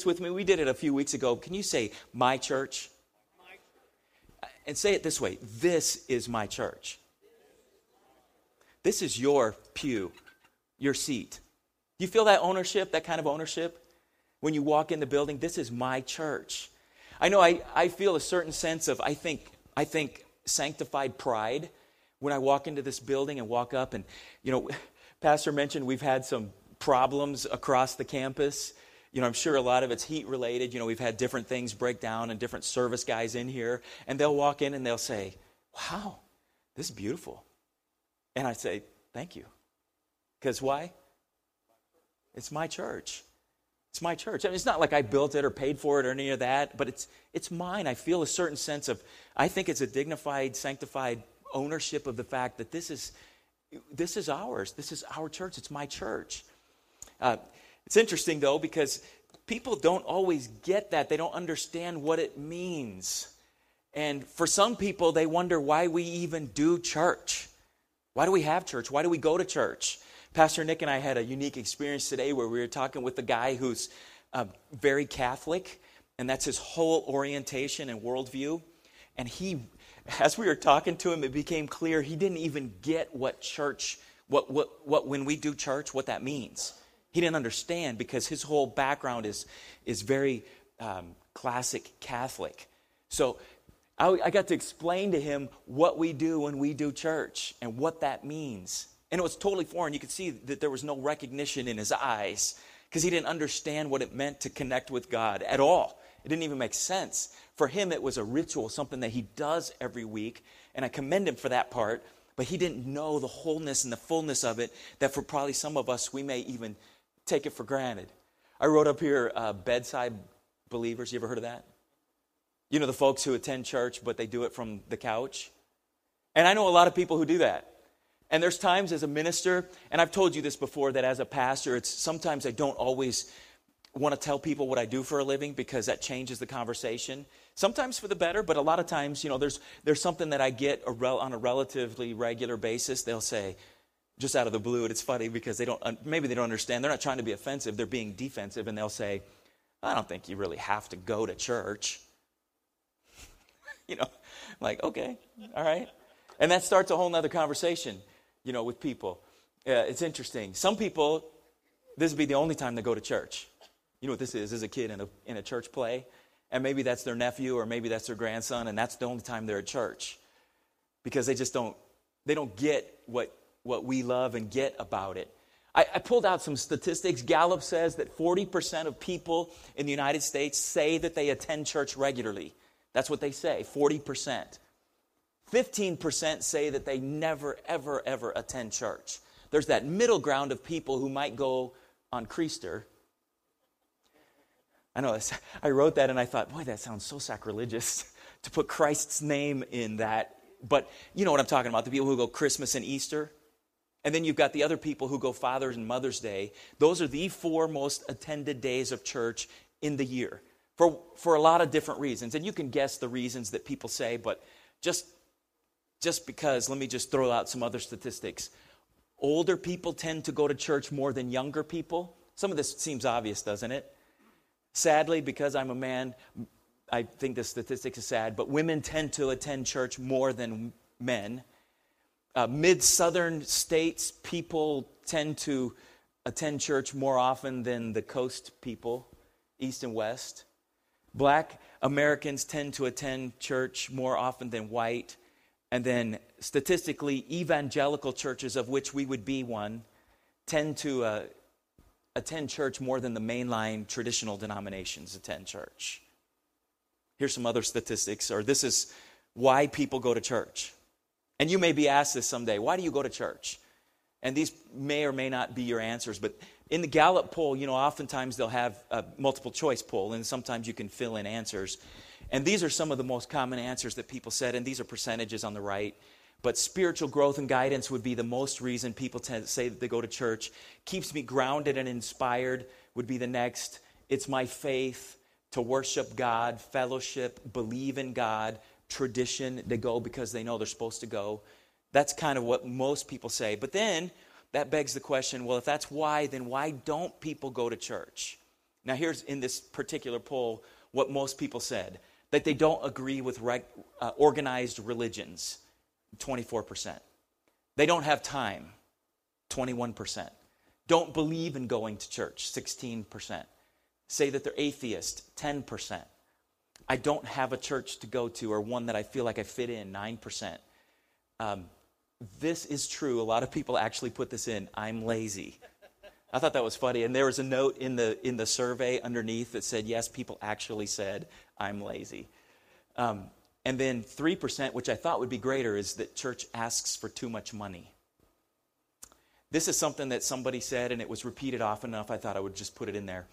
this with me? We did it a few weeks ago. Can you say, my church? And say it this way This is my church. This is your pew, your seat. You feel that ownership, that kind of ownership? When you walk in the building, this is my church. I know I, I feel a certain sense of, I think, I think sanctified pride when I walk into this building and walk up and, you know, Pastor mentioned we've had some problems across the campus. You know, I'm sure a lot of it's heat related. You know, we've had different things break down and different service guys in here, and they'll walk in and they'll say, Wow, this is beautiful. And I say, Thank you. Because why? It's my church. It's my church. I mean, it's not like I built it or paid for it or any of that, but it's, it's mine. I feel a certain sense of, I think it's a dignified, sanctified ownership of the fact that this is, this is ours. This is our church. It's my church. Uh, it's interesting, though, because people don't always get that. They don't understand what it means. And for some people, they wonder why we even do church. Why do we have church? Why do we go to church? Pastor Nick and I had a unique experience today where we were talking with a guy who's uh, very Catholic, and that's his whole orientation and worldview. And he, as we were talking to him, it became clear he didn't even get what church, what, what, what when we do church, what that means. He didn't understand because his whole background is, is very um, classic Catholic. So I, I got to explain to him what we do when we do church and what that means. And it was totally foreign. You could see that there was no recognition in his eyes because he didn't understand what it meant to connect with God at all. It didn't even make sense. For him, it was a ritual, something that he does every week. And I commend him for that part. But he didn't know the wholeness and the fullness of it that for probably some of us, we may even take it for granted. I wrote up here uh, bedside believers. You ever heard of that? You know, the folks who attend church, but they do it from the couch. And I know a lot of people who do that. And there's times as a minister, and I've told you this before, that as a pastor, it's sometimes I don't always want to tell people what I do for a living because that changes the conversation. Sometimes for the better, but a lot of times, you know, there's, there's something that I get a rel- on a relatively regular basis. They'll say, just out of the blue, and it's funny because they don't, maybe they don't understand. They're not trying to be offensive, they're being defensive, and they'll say, I don't think you really have to go to church. you know, like, okay, all right. And that starts a whole other conversation you know, with people. Uh, it's interesting. Some people, this would be the only time they go to church. You know what this is? Is a kid in a, in a church play, and maybe that's their nephew or maybe that's their grandson, and that's the only time they're at church because they just don't they don't get what what we love and get about it. I, I pulled out some statistics. Gallup says that 40% of people in the United States say that they attend church regularly. That's what they say, 40%. 15% say that they never, ever, ever attend church. There's that middle ground of people who might go on Creaster. I know, I wrote that and I thought, boy, that sounds so sacrilegious to put Christ's name in that. But you know what I'm talking about the people who go Christmas and Easter. And then you've got the other people who go Father's and Mother's Day. Those are the four most attended days of church in the year for, for a lot of different reasons. And you can guess the reasons that people say, but just just because, let me just throw out some other statistics. Older people tend to go to church more than younger people. Some of this seems obvious, doesn't it? Sadly, because I'm a man, I think the statistics are sad, but women tend to attend church more than men. Uh, Mid southern states, people tend to attend church more often than the coast people, east and west. Black Americans tend to attend church more often than white. And then statistically, evangelical churches, of which we would be one, tend to uh, attend church more than the mainline traditional denominations attend church. Here's some other statistics, or this is why people go to church. And you may be asked this someday why do you go to church? And these may or may not be your answers, but in the Gallup poll, you know, oftentimes they'll have a multiple choice poll, and sometimes you can fill in answers. And these are some of the most common answers that people said, and these are percentages on the right. But spiritual growth and guidance would be the most reason people tend to say that they go to church. Keeps me grounded and inspired would be the next. It's my faith to worship God, fellowship, believe in God, tradition. to go because they know they're supposed to go. That's kind of what most people say. But then that begs the question well, if that's why, then why don't people go to church? Now, here's in this particular poll what most people said that they don't agree with uh, organized religions 24%. They don't have time 21%. Don't believe in going to church 16%. Say that they're atheist 10%. I don't have a church to go to or one that I feel like I fit in 9%. Um, this is true. A lot of people actually put this in. I'm lazy. I thought that was funny. And there was a note in the, in the survey underneath that said, yes, people actually said, I'm lazy. Um, and then 3%, which I thought would be greater, is that church asks for too much money. This is something that somebody said, and it was repeated often enough, I thought I would just put it in there.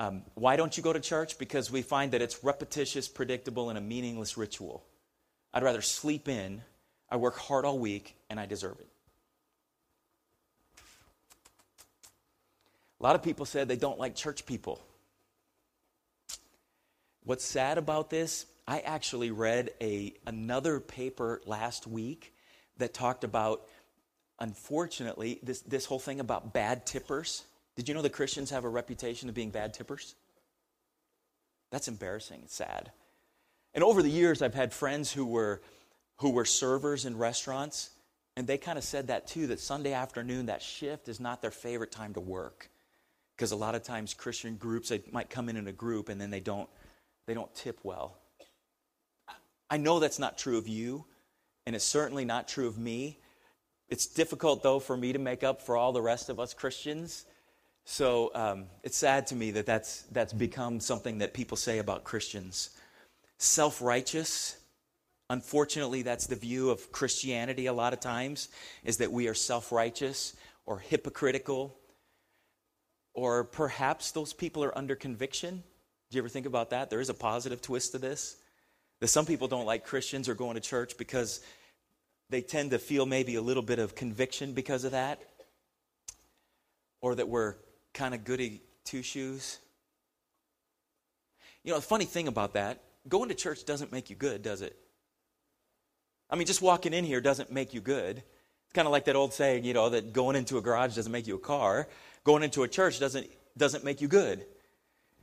Um, why don't you go to church? Because we find that it's repetitious, predictable, and a meaningless ritual. I'd rather sleep in, I work hard all week, and I deserve it. A lot of people said they don't like church people. What's sad about this, I actually read a, another paper last week that talked about, unfortunately, this, this whole thing about bad tippers. Did you know the Christians have a reputation of being bad tippers? That's embarrassing. It's sad. And over the years, I've had friends who were, who were servers in restaurants, and they kind of said that too that Sunday afternoon, that shift is not their favorite time to work because a lot of times christian groups they might come in in a group and then they don't they don't tip well i know that's not true of you and it's certainly not true of me it's difficult though for me to make up for all the rest of us christians so um, it's sad to me that that's that's become something that people say about christians self-righteous unfortunately that's the view of christianity a lot of times is that we are self-righteous or hypocritical or perhaps those people are under conviction. Do you ever think about that? There is a positive twist to this. That some people don't like Christians or going to church because they tend to feel maybe a little bit of conviction because of that. Or that we're kind of goody two shoes. You know, the funny thing about that, going to church doesn't make you good, does it? I mean, just walking in here doesn't make you good. It's kind of like that old saying, you know, that going into a garage doesn't make you a car going into a church doesn't, doesn't make you good.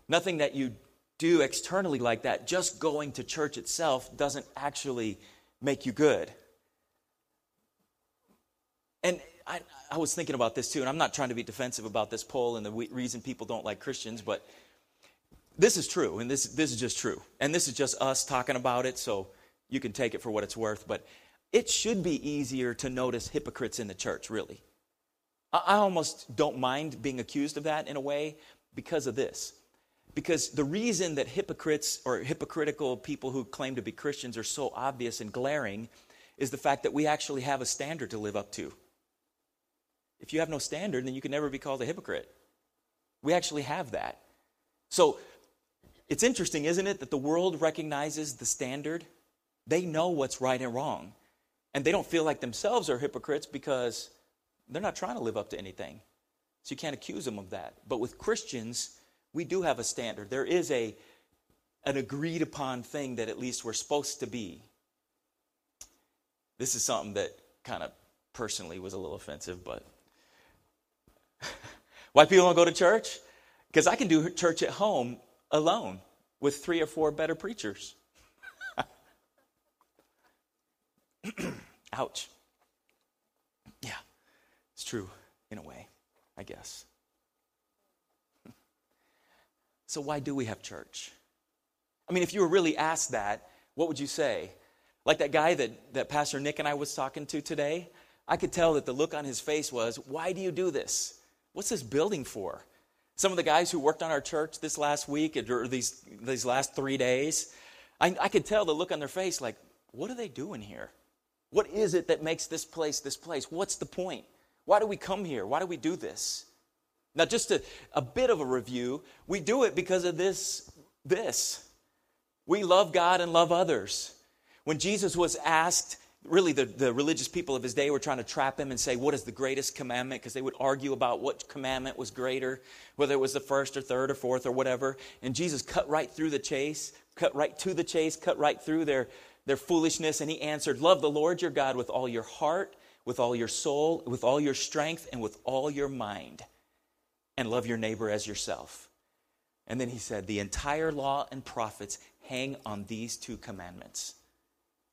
Nothing that you do externally like that, just going to church itself doesn't actually make you good. And I, I, was thinking about this too, and I'm not trying to be defensive about this poll and the reason people don't like Christians, but this is true, and this, this is just true. And this is just us talking about it, so you can take it for what it's worth. But it should be easier to notice hypocrites in the church, really. I almost don't mind being accused of that in a way because of this. Because the reason that hypocrites or hypocritical people who claim to be Christians are so obvious and glaring is the fact that we actually have a standard to live up to. If you have no standard, then you can never be called a hypocrite. We actually have that. So it's interesting, isn't it, that the world recognizes the standard? They know what's right and wrong. And they don't feel like themselves are hypocrites because they're not trying to live up to anything. So you can't accuse them of that. But with Christians, we do have a standard. There is a an agreed upon thing that at least we're supposed to be. This is something that kind of personally was a little offensive, but why people don't go to church? Because I can do church at home alone with three or four better preachers. Ouch. Yeah. It's true in a way, I guess. So, why do we have church? I mean, if you were really asked that, what would you say? Like that guy that, that Pastor Nick and I was talking to today, I could tell that the look on his face was, Why do you do this? What's this building for? Some of the guys who worked on our church this last week or these, these last three days, I, I could tell the look on their face like, What are they doing here? What is it that makes this place this place? What's the point? Why do we come here? Why do we do this? Now, just a, a bit of a review. We do it because of this. This. We love God and love others. When Jesus was asked, really the, the religious people of his day were trying to trap him and say, What is the greatest commandment? Because they would argue about what commandment was greater, whether it was the first or third or fourth or whatever. And Jesus cut right through the chase, cut right to the chase, cut right through their, their foolishness. And he answered, Love the Lord your God with all your heart with all your soul, with all your strength, and with all your mind. And love your neighbor as yourself. And then he said, The entire law and prophets hang on these two commandments.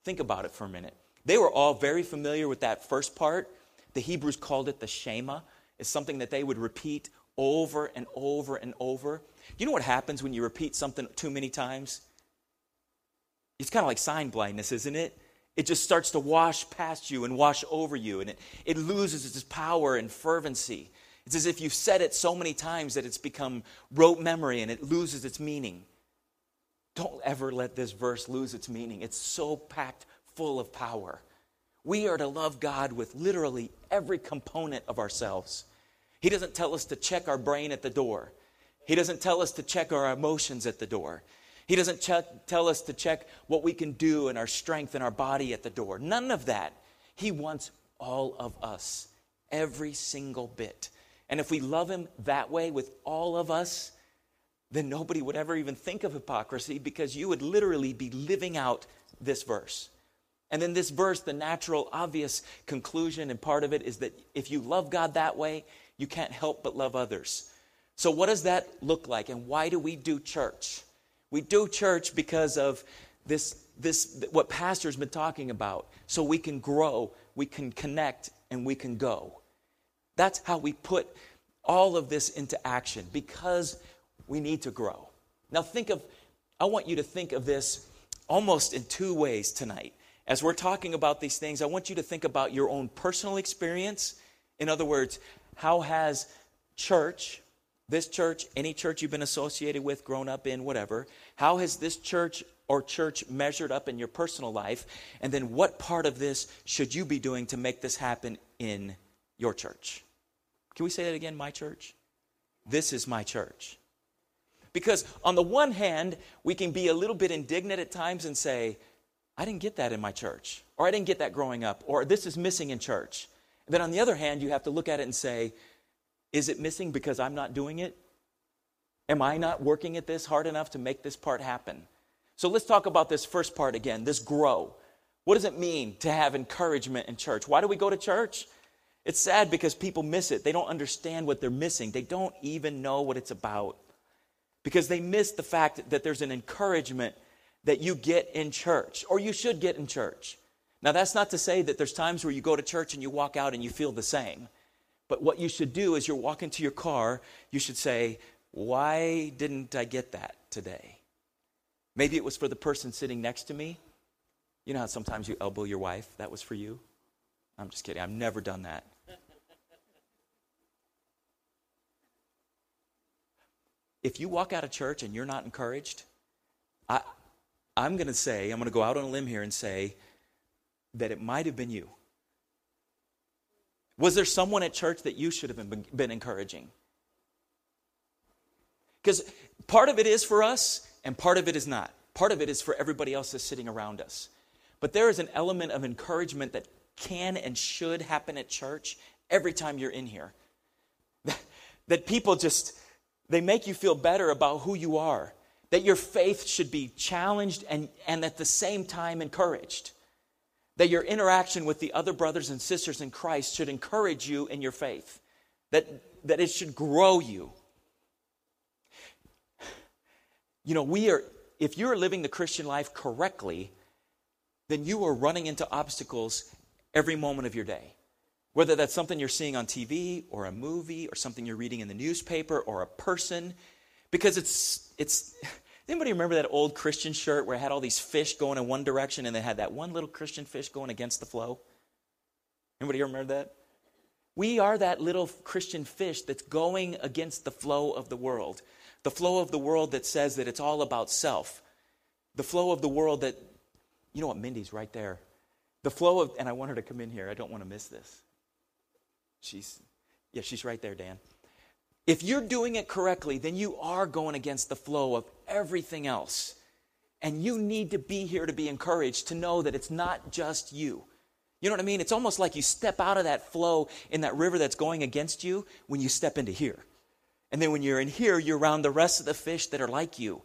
Think about it for a minute. They were all very familiar with that first part. The Hebrews called it the Shema. It's something that they would repeat over and over and over. You know what happens when you repeat something too many times? It's kind of like sign blindness, isn't it? It just starts to wash past you and wash over you, and it, it loses its power and fervency. It's as if you've said it so many times that it's become rote memory and it loses its meaning. Don't ever let this verse lose its meaning. It's so packed full of power. We are to love God with literally every component of ourselves. He doesn't tell us to check our brain at the door. He doesn't tell us to check our emotions at the door. He doesn't check, tell us to check what we can do and our strength and our body at the door. None of that. He wants all of us, every single bit. And if we love Him that way with all of us, then nobody would ever even think of hypocrisy because you would literally be living out this verse. And then this verse, the natural, obvious conclusion and part of it is that if you love God that way, you can't help but love others. So, what does that look like? And why do we do church? We do church because of this, this what pastor's been talking about. So we can grow, we can connect, and we can go. That's how we put all of this into action because we need to grow. Now, think of, I want you to think of this almost in two ways tonight. As we're talking about these things, I want you to think about your own personal experience. In other words, how has church, this church, any church you've been associated with, grown up in, whatever, how has this church or church measured up in your personal life? And then what part of this should you be doing to make this happen in your church? Can we say that again? My church? This is my church. Because on the one hand, we can be a little bit indignant at times and say, I didn't get that in my church, or I didn't get that growing up, or this is missing in church. And then on the other hand, you have to look at it and say, is it missing because I'm not doing it? Am I not working at this hard enough to make this part happen? So let's talk about this first part again this grow. What does it mean to have encouragement in church? Why do we go to church? It's sad because people miss it. They don't understand what they're missing. They don't even know what it's about because they miss the fact that there's an encouragement that you get in church or you should get in church. Now, that's not to say that there's times where you go to church and you walk out and you feel the same. But what you should do is you're walking to your car, you should say, Why didn't I get that today? Maybe it was for the person sitting next to me. You know how sometimes you elbow your wife? That was for you? I'm just kidding. I've never done that. if you walk out of church and you're not encouraged, I, I'm going to say, I'm going to go out on a limb here and say that it might have been you. Was there someone at church that you should have been, been encouraging? Because part of it is for us and part of it is not. Part of it is for everybody else that's sitting around us. But there is an element of encouragement that can and should happen at church every time you're in here. That, that people just they make you feel better about who you are, that your faith should be challenged and, and at the same time encouraged. That your interaction with the other brothers and sisters in Christ should encourage you in your faith, that, that it should grow you. You know, we are, if you're living the Christian life correctly, then you are running into obstacles every moment of your day. Whether that's something you're seeing on TV or a movie or something you're reading in the newspaper or a person, because it's, it's, anybody remember that old Christian shirt where it had all these fish going in one direction and they had that one little Christian fish going against the flow? Anybody remember that? We are that little Christian fish that's going against the flow of the world. The flow of the world that says that it's all about self. The flow of the world that, you know what, Mindy's right there. The flow of, and I want her to come in here. I don't want to miss this. She's, yeah, she's right there, Dan. If you're doing it correctly, then you are going against the flow of everything else. And you need to be here to be encouraged, to know that it's not just you. You know what I mean? It's almost like you step out of that flow in that river that's going against you when you step into here. And then when you're in here, you're around the rest of the fish that are like you.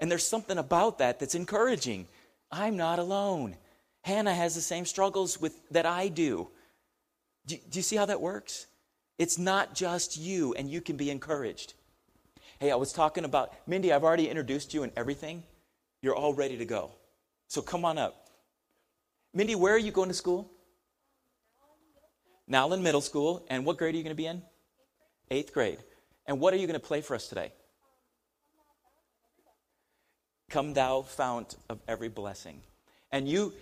And there's something about that that's encouraging. I'm not alone. Hannah has the same struggles with that I do. Do, do you see how that works? It's not just you, and you can be encouraged. Hey, I was talking about, Mindy, I've already introduced you and everything. You're all ready to go. So come on up. Mindy, where are you going to school? Now in Middle School. And what grade are you going to be in? Eighth grade. And what are you going to play for us today? Come thou fount of every blessing. And you,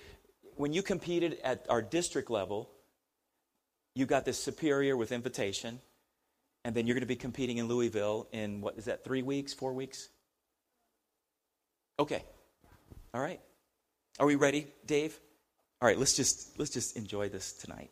when you competed at our district level, you got this superior with invitation. And then you're going to be competing in Louisville in what is that, three weeks, four weeks? Okay. All right. Are we ready, Dave? All right, let's just let's just enjoy this tonight.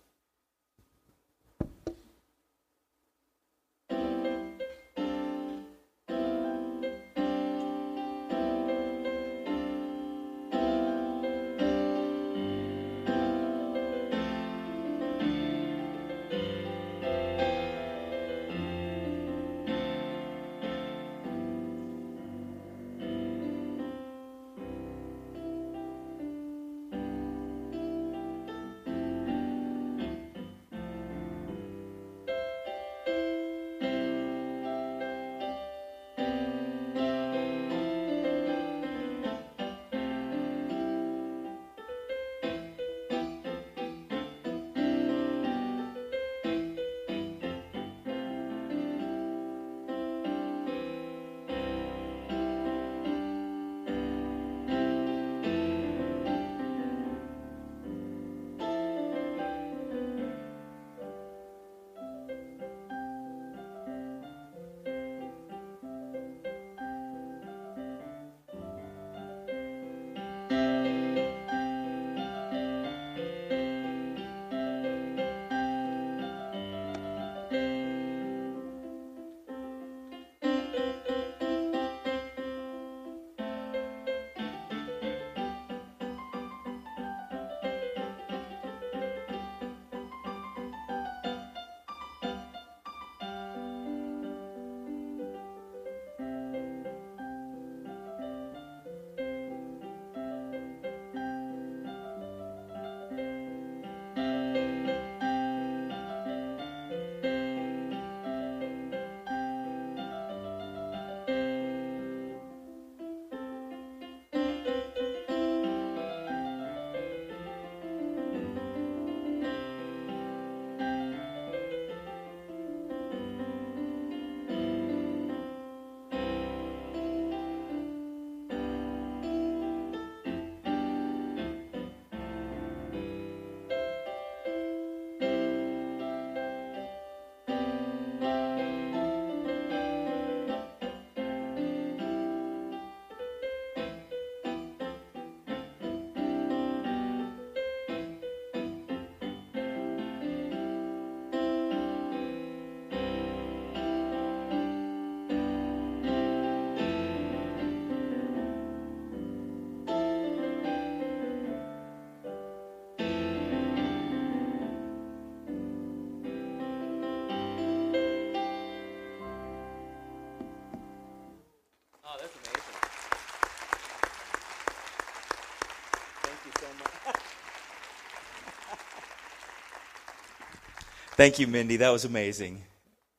Thank you, Mindy. That was amazing.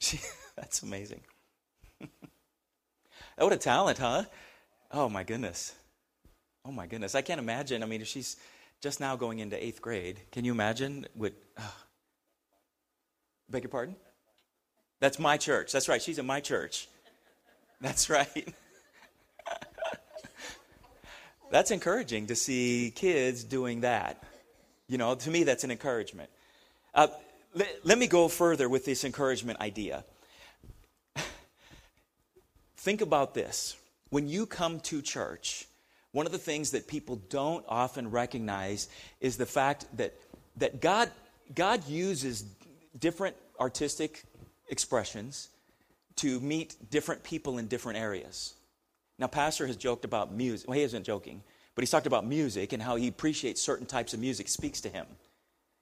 That's amazing. oh, what a talent, huh? Oh, my goodness. Oh, my goodness. I can't imagine. I mean, if she's just now going into eighth grade, can you imagine? What, beg your pardon? That's my church. That's right. She's in my church. That's right. that's encouraging to see kids doing that. You know, to me, that's an encouragement. Uh, let, let me go further with this encouragement idea. Think about this. When you come to church, one of the things that people don't often recognize is the fact that, that God, God uses different artistic expressions to meet different people in different areas. Now, Pastor has joked about music. Well, he isn't joking, but he's talked about music and how he appreciates certain types of music speaks to him.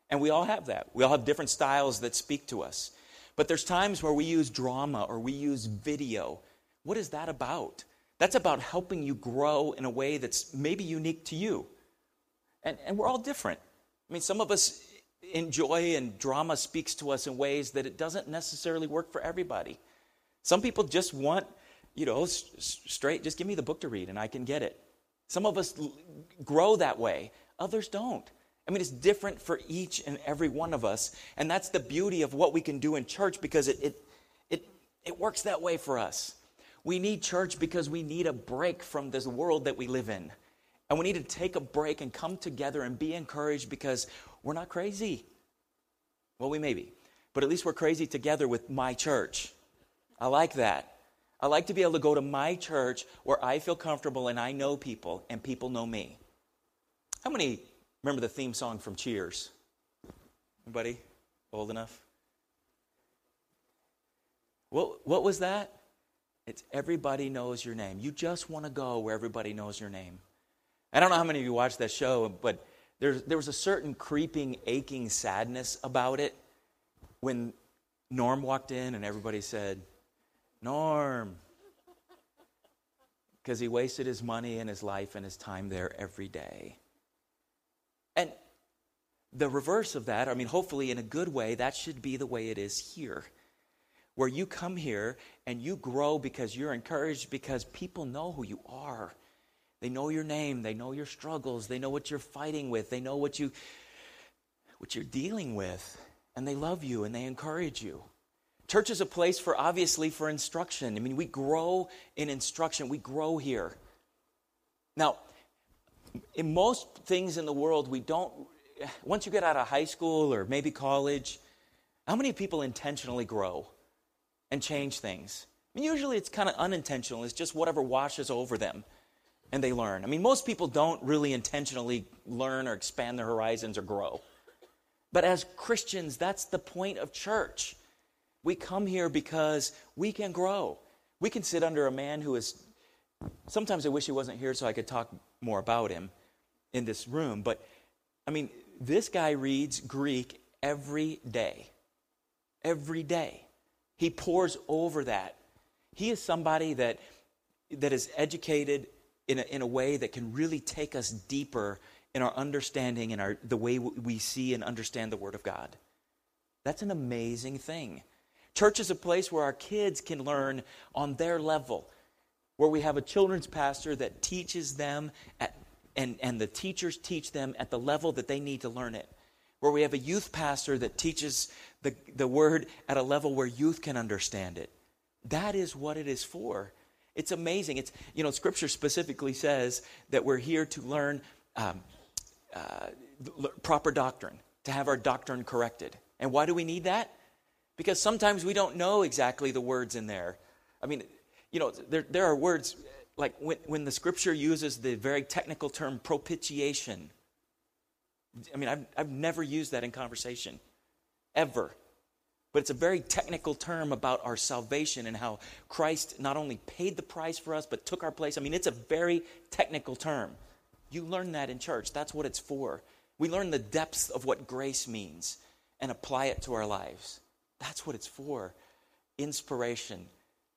And we all have that. We all have different styles that speak to us. But there's times where we use drama or we use video. What is that about? That's about helping you grow in a way that's maybe unique to you. And, and we're all different. I mean, some of us enjoy and drama speaks to us in ways that it doesn't necessarily work for everybody. Some people just want you know, straight, just give me the book to read and I can get it. Some of us grow that way, others don't. I mean, it's different for each and every one of us. And that's the beauty of what we can do in church because it, it, it, it works that way for us. We need church because we need a break from this world that we live in. And we need to take a break and come together and be encouraged because we're not crazy. Well, we may be, but at least we're crazy together with my church. I like that. I like to be able to go to my church where I feel comfortable and I know people and people know me. How many remember the theme song from Cheers? Anybody old enough? What, what was that? It's everybody knows your name. You just want to go where everybody knows your name. I don't know how many of you watched that show, but there, there was a certain creeping, aching sadness about it when Norm walked in and everybody said, Norm. Because he wasted his money and his life and his time there every day. And the reverse of that, I mean, hopefully in a good way, that should be the way it is here. Where you come here and you grow because you're encouraged because people know who you are. They know your name, they know your struggles, they know what you're fighting with, they know what you what you're dealing with, and they love you and they encourage you. Church is a place for obviously for instruction. I mean, we grow in instruction. We grow here. Now, in most things in the world, we don't once you get out of high school or maybe college, how many people intentionally grow and change things? I mean, usually it's kind of unintentional. It's just whatever washes over them and they learn. I mean, most people don't really intentionally learn or expand their horizons or grow. But as Christians, that's the point of church. We come here because we can grow. We can sit under a man who is. Sometimes I wish he wasn't here so I could talk more about him in this room. But, I mean, this guy reads Greek every day. Every day. He pores over that. He is somebody that, that is educated in a, in a way that can really take us deeper in our understanding and our, the way we see and understand the Word of God. That's an amazing thing. Church is a place where our kids can learn on their level, where we have a children's pastor that teaches them, at, and, and the teachers teach them at the level that they need to learn it. Where we have a youth pastor that teaches the, the word at a level where youth can understand it. That is what it is for. It's amazing. It's, you know, Scripture specifically says that we're here to learn um, uh, proper doctrine, to have our doctrine corrected. And why do we need that? because sometimes we don't know exactly the words in there. I mean, you know, there, there are words like when, when the scripture uses the very technical term propitiation. I mean, I've, I've never used that in conversation, ever. But it's a very technical term about our salvation and how Christ not only paid the price for us, but took our place. I mean, it's a very technical term. You learn that in church. That's what it's for. We learn the depths of what grace means and apply it to our lives. That's what it's for inspiration.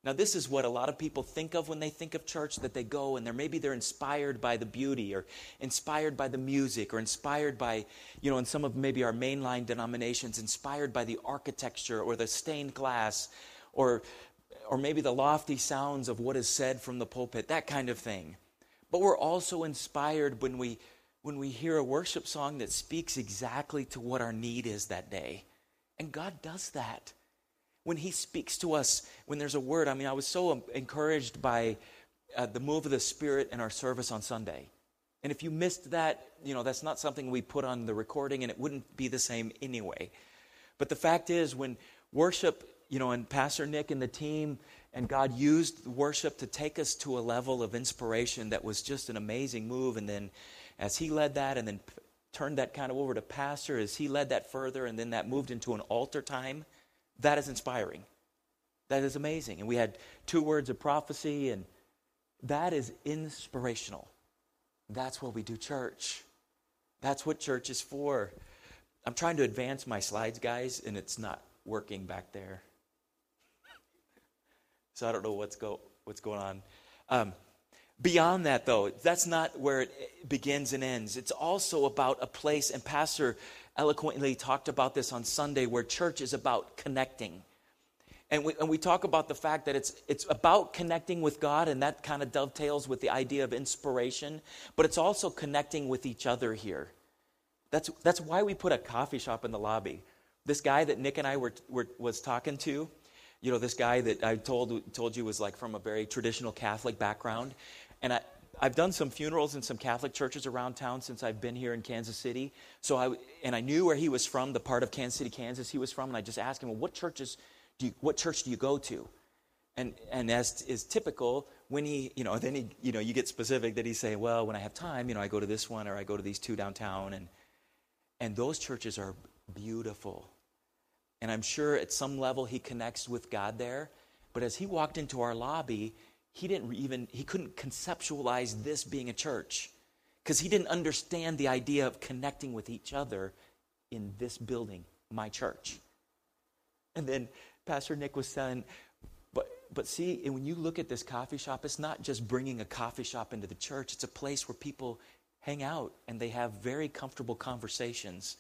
Now, this is what a lot of people think of when they think of church that they go and they're maybe they're inspired by the beauty or inspired by the music or inspired by, you know, in some of maybe our mainline denominations, inspired by the architecture or the stained glass or, or maybe the lofty sounds of what is said from the pulpit, that kind of thing. But we're also inspired when we, when we hear a worship song that speaks exactly to what our need is that day. And God does that. When He speaks to us, when there's a word, I mean, I was so encouraged by uh, the move of the Spirit in our service on Sunday. And if you missed that, you know, that's not something we put on the recording, and it wouldn't be the same anyway. But the fact is, when worship, you know, and Pastor Nick and the team, and God used worship to take us to a level of inspiration that was just an amazing move. And then as he led that, and then turned that kind of over to pastor as he led that further and then that moved into an altar time that is inspiring. That is amazing. And we had two words of prophecy and that is inspirational. That's what we do church. That's what church is for. I'm trying to advance my slides guys and it's not working back there. So i don't know what's go what's going on. Um, Beyond that, though, that's not where it begins and ends. It's also about a place, and Pastor eloquently talked about this on Sunday, where church is about connecting. And we, and we talk about the fact that it's, it's about connecting with God, and that kind of dovetails with the idea of inspiration, but it's also connecting with each other here. That's, that's why we put a coffee shop in the lobby. This guy that Nick and I were, were was talking to, you know, this guy that I told, told you was like from a very traditional Catholic background. And I, I've done some funerals in some Catholic churches around town since I've been here in Kansas City. So I, and I knew where he was from, the part of Kansas City, Kansas he was from. And I just asked him, well, what churches do you, what church do you go to? And, and as is typical, when he, you know, then he, you know, you get specific that he say, well, when I have time, you know, I go to this one or I go to these two downtown. And, and those churches are beautiful. And I'm sure at some level he connects with God there. But as he walked into our lobby, he didn't even he couldn't conceptualize this being a church because he didn't understand the idea of connecting with each other in this building, my church. And then Pastor Nick was saying, but but see, when you look at this coffee shop, it's not just bringing a coffee shop into the church. It's a place where people hang out and they have very comfortable conversations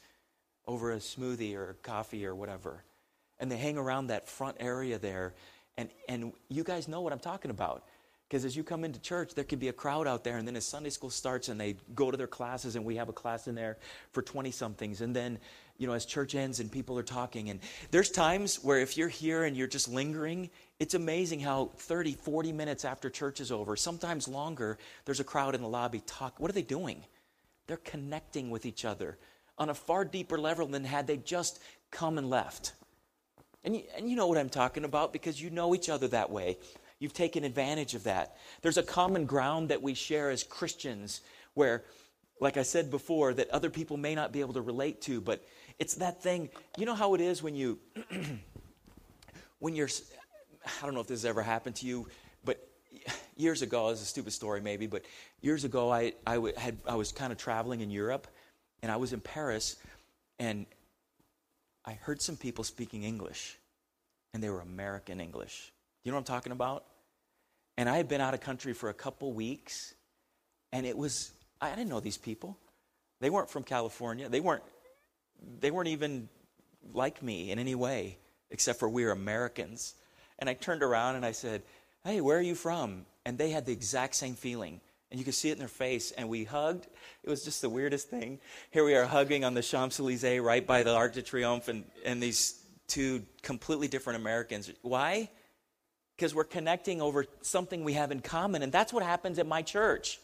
over a smoothie or coffee or whatever. And they hang around that front area there. And, and you guys know what I'm talking about. Because as you come into church, there could be a crowd out there, and then as Sunday school starts and they go to their classes, and we have a class in there for 20 somethings, and then, you know, as church ends and people are talking, and there's times where if you're here and you're just lingering, it's amazing how 30, 40 minutes after church is over, sometimes longer, there's a crowd in the lobby talk. What are they doing? They're connecting with each other on a far deeper level than had they just come and left. And you, and you know what I'm talking about because you know each other that way. You've taken advantage of that. There's a common ground that we share as Christians where, like I said before, that other people may not be able to relate to, but it's that thing. You know how it is when you, when you're, I don't know if this has ever happened to you, but years ago, it's a stupid story maybe, but years ago I, I, had, I was kind of traveling in Europe and I was in Paris, and I heard some people speaking English, and they were American English. You know what I'm talking about? And I had been out of country for a couple weeks, and it was, I didn't know these people. They weren't from California. They weren't, they weren't even like me in any way, except for we are Americans. And I turned around and I said, Hey, where are you from? And they had the exact same feeling and you could see it in their face. And we hugged. It was just the weirdest thing. Here we are hugging on the Champs Elysees, right by the Arc de Triomphe, and, and these two completely different Americans. Why? Because we're connecting over something we have in common. And that's what happens at my church.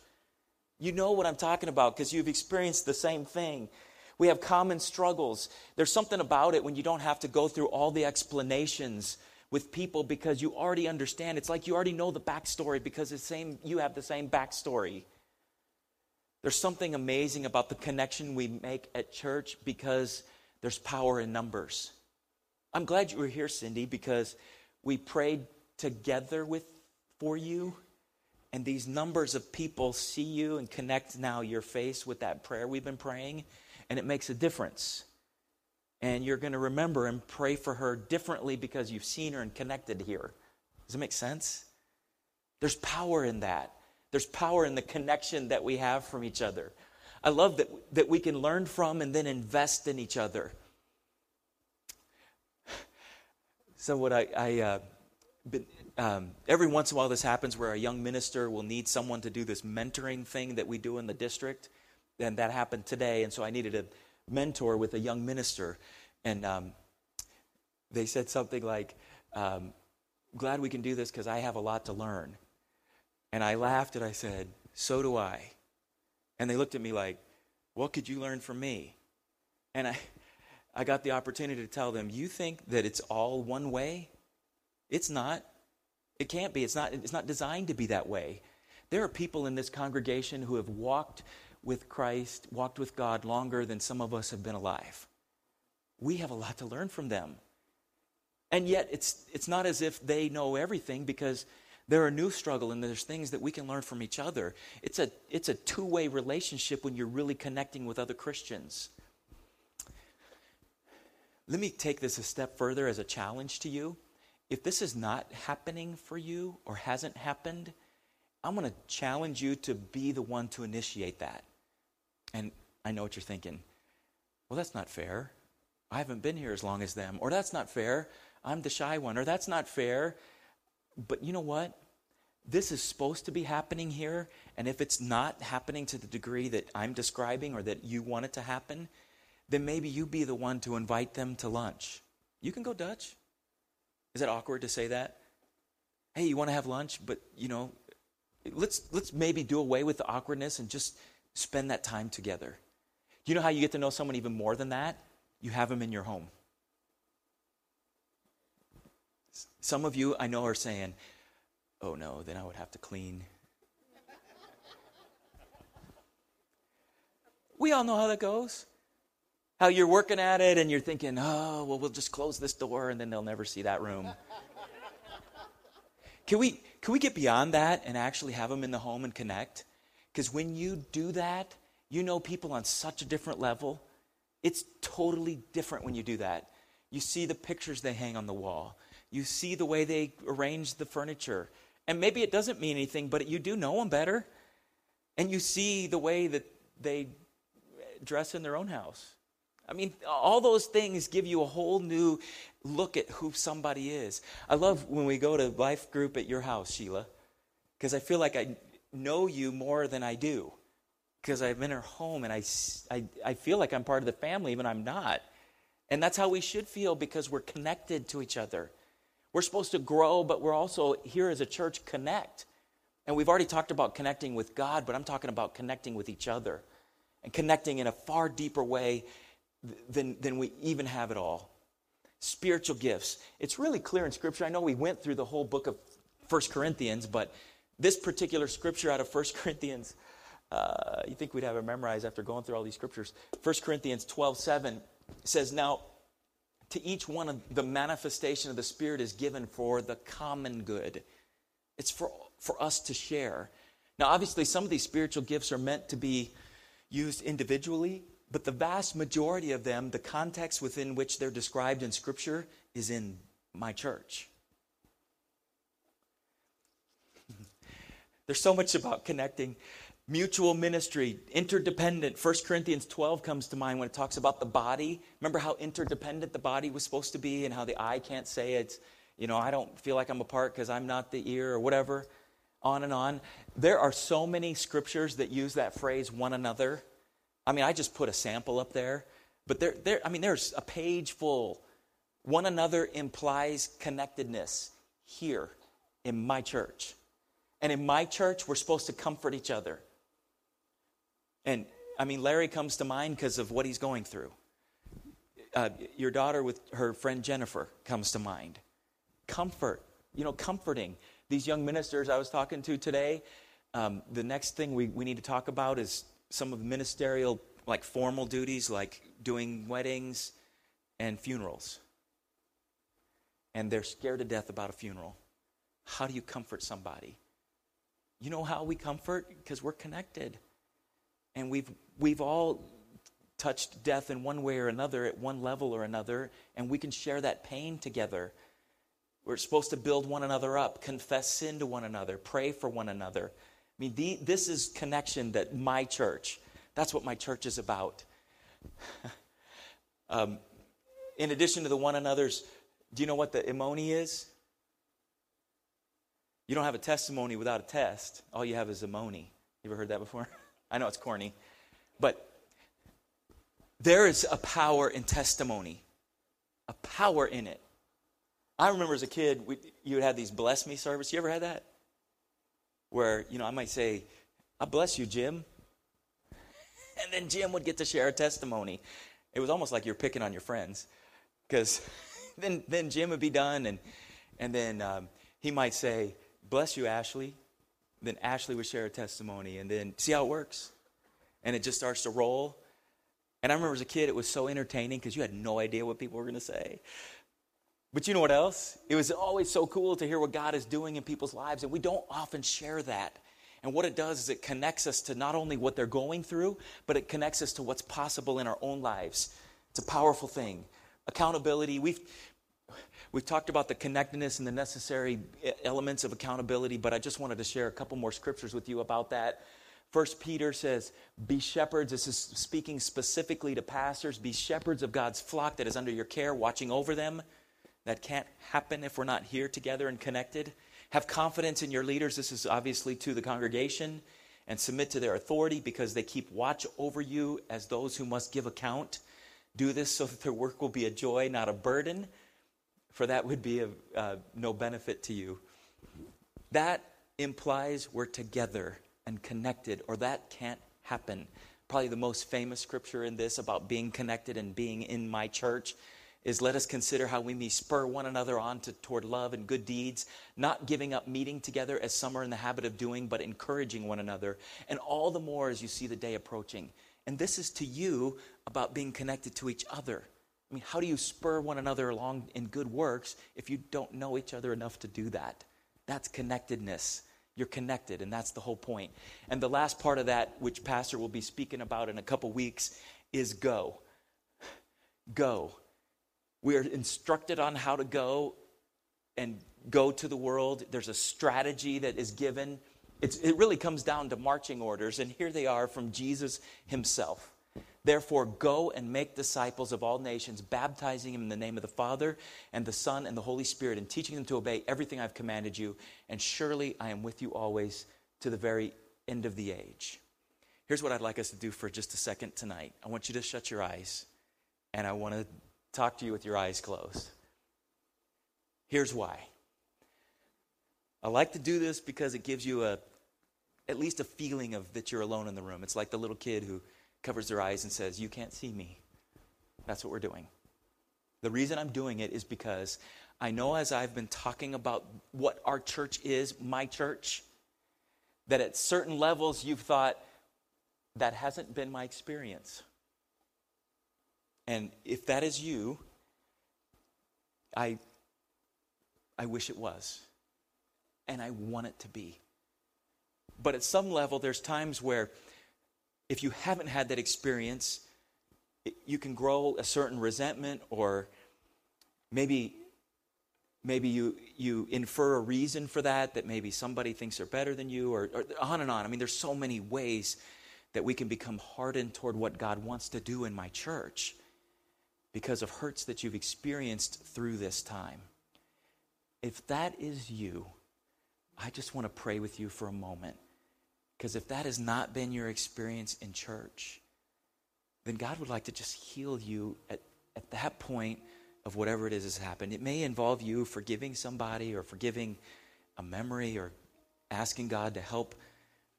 You know what I'm talking about because you've experienced the same thing. We have common struggles. There's something about it when you don't have to go through all the explanations with people because you already understand. It's like you already know the backstory because the same, you have the same backstory. There's something amazing about the connection we make at church because there's power in numbers. I'm glad you were here, Cindy, because we prayed together with for you and these numbers of people see you and connect now your face with that prayer we've been praying and it makes a difference and you're going to remember and pray for her differently because you've seen her and connected here. Does it make sense? There's power in that. There's power in the connection that we have from each other. I love that, that we can learn from and then invest in each other. So, what I, I uh, been, um, every once in a while, this happens where a young minister will need someone to do this mentoring thing that we do in the district. And that happened today. And so I needed a mentor with a young minister, and um, they said something like, um, Glad we can do this because I have a lot to learn. And I laughed and I said, So do I. And they looked at me like, What could you learn from me? And I, I got the opportunity to tell them, You think that it's all one way? It's not. It can't be. It's not, it's not designed to be that way. There are people in this congregation who have walked with Christ, walked with God longer than some of us have been alive. We have a lot to learn from them. And yet, it's, it's not as if they know everything because they're a new struggle and there's things that we can learn from each other. It's a, it's a two way relationship when you're really connecting with other Christians. Let me take this a step further as a challenge to you. If this is not happening for you or hasn't happened, I'm going to challenge you to be the one to initiate that. And I know what you're thinking. Well, that's not fair. I haven't been here as long as them. Or that's not fair. I'm the shy one, or that's not fair. But you know what? This is supposed to be happening here, and if it's not happening to the degree that I'm describing or that you want it to happen, then maybe you be the one to invite them to lunch. You can go Dutch. Is that awkward to say that? Hey, you want to have lunch, but you know, let's let's maybe do away with the awkwardness and just spend that time together. Do you know how you get to know someone even more than that? You have them in your home. Some of you I know are saying, "Oh no, then I would have to clean." we all know how that goes. How you're working at it and you're thinking, "Oh, well we'll just close this door and then they'll never see that room." Can we can we get beyond that and actually have them in the home and connect? Because when you do that, you know people on such a different level. It's totally different when you do that. You see the pictures they hang on the wall. You see the way they arrange the furniture. And maybe it doesn't mean anything, but you do know them better. And you see the way that they dress in their own house. I mean, all those things give you a whole new look at who somebody is. I love when we go to life group at your house, Sheila, because I feel like I know you more than I do. Because I'm in her home and I, I, I feel like I'm part of the family, even I'm not. And that's how we should feel because we're connected to each other. We're supposed to grow, but we're also here as a church connect. And we've already talked about connecting with God, but I'm talking about connecting with each other and connecting in a far deeper way than, than we even have it all. Spiritual gifts. It's really clear in Scripture. I know we went through the whole book of First Corinthians, but this particular scripture out of First Corinthians, uh, you think we'd have it memorized after going through all these scriptures. First Corinthians 12 7 says, Now, to each one of the manifestation of the Spirit is given for the common good. It's for, for us to share. Now, obviously, some of these spiritual gifts are meant to be used individually, but the vast majority of them, the context within which they're described in Scripture, is in my church. There's so much about connecting. Mutual ministry, interdependent. 1 Corinthians 12 comes to mind when it talks about the body. Remember how interdependent the body was supposed to be and how the eye can't say it's, you know, I don't feel like I'm a part because I'm not the ear or whatever. On and on. There are so many scriptures that use that phrase, one another. I mean, I just put a sample up there, but there, there, I mean, there's a page full. One another implies connectedness here in my church. And in my church, we're supposed to comfort each other. And I mean, Larry comes to mind because of what he's going through. Uh, your daughter with her friend Jennifer comes to mind. Comfort, you know, comforting. These young ministers I was talking to today, um, the next thing we, we need to talk about is some of the ministerial, like formal duties, like doing weddings and funerals. And they're scared to death about a funeral. How do you comfort somebody? You know how we comfort? Because we're connected. And we've, we've all touched death in one way or another, at one level or another, and we can share that pain together. We're supposed to build one another up, confess sin to one another, pray for one another. I mean, the, this is connection that my church, that's what my church is about. um, in addition to the one another's, do you know what the emoni is? You don't have a testimony without a test. All you have is emoni. You ever heard that before? I know it's corny. But there is a power in testimony, a power in it. I remember as a kid, we, you would have these bless me service. You ever had that? where, you know, I might say, I bless you, Jim. And then Jim would get to share a testimony. It was almost like you're picking on your friends. Because then, then Jim would be done, and, and then um, he might say, Bless you, Ashley. Then Ashley would share a testimony, and then see how it works. And it just starts to roll. And I remember as a kid, it was so entertaining because you had no idea what people were going to say. But you know what else? It was always so cool to hear what God is doing in people's lives, and we don't often share that. And what it does is it connects us to not only what they're going through, but it connects us to what's possible in our own lives. It's a powerful thing. Accountability, we've we've talked about the connectedness and the necessary eh, elements of accountability, but I just wanted to share a couple more scriptures with you about that. First Peter says, Be shepherds. This is speaking specifically to pastors. Be shepherds of God's flock that is under your care, watching over them That can't happen if we're not here together and connected. Have confidence in your leaders. This is obviously to the congregation. And submit to their authority because they keep watch over you as those who must give account. Do this so that their work will be a joy, not a burden, for that would be of uh, no benefit to you. That implies we're together and connected, or that can't happen. Probably the most famous scripture in this about being connected and being in my church is let us consider how we may spur one another on to, toward love and good deeds, not giving up meeting together as some are in the habit of doing, but encouraging one another, and all the more as you see the day approaching. And this is to you about being connected to each other. I mean, how do you spur one another along in good works if you don't know each other enough to do that? That's connectedness. You're connected, and that's the whole point. And the last part of that, which Pastor will be speaking about in a couple weeks, is go. Go. We are instructed on how to go and go to the world. There's a strategy that is given. It's, it really comes down to marching orders, and here they are from Jesus himself. Therefore, go and make disciples of all nations, baptizing them in the name of the Father and the Son and the Holy Spirit, and teaching them to obey everything I've commanded you. And surely I am with you always to the very end of the age. Here's what I'd like us to do for just a second tonight. I want you to shut your eyes, and I want to talk to you with your eyes closed. Here's why. I like to do this because it gives you a at least a feeling of that you're alone in the room. It's like the little kid who covers their eyes and says, You can't see me. That's what we're doing. The reason I'm doing it is because I know as I've been talking about what our church is, my church, that at certain levels you've thought, that hasn't been my experience. And if that is you, I, I wish it was. And I want it to be. But at some level, there's times where if you haven't had that experience, you can grow a certain resentment or maybe maybe you you infer a reason for that that maybe somebody thinks they're better than you or, or, on and on. I mean there's so many ways that we can become hardened toward what god wants to do in my church because of hurts that you've experienced through this time. If that is you i just want to pray with you for a moment because if that has not been your experience in church, then God would like to just heal you at, at that point of whatever it is has happened. It may involve you forgiving somebody or forgiving a memory or asking God to help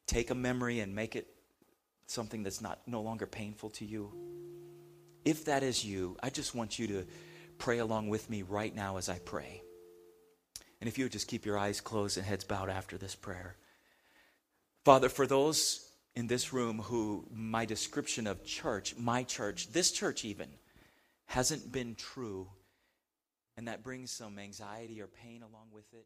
take a memory and make it something that's not no longer painful to you. If that is you, I just want you to pray along with me right now as I pray. And if you would just keep your eyes closed and heads bowed after this prayer. Father, for those in this room who my description of church, my church, this church even, hasn't been true, and that brings some anxiety or pain along with it.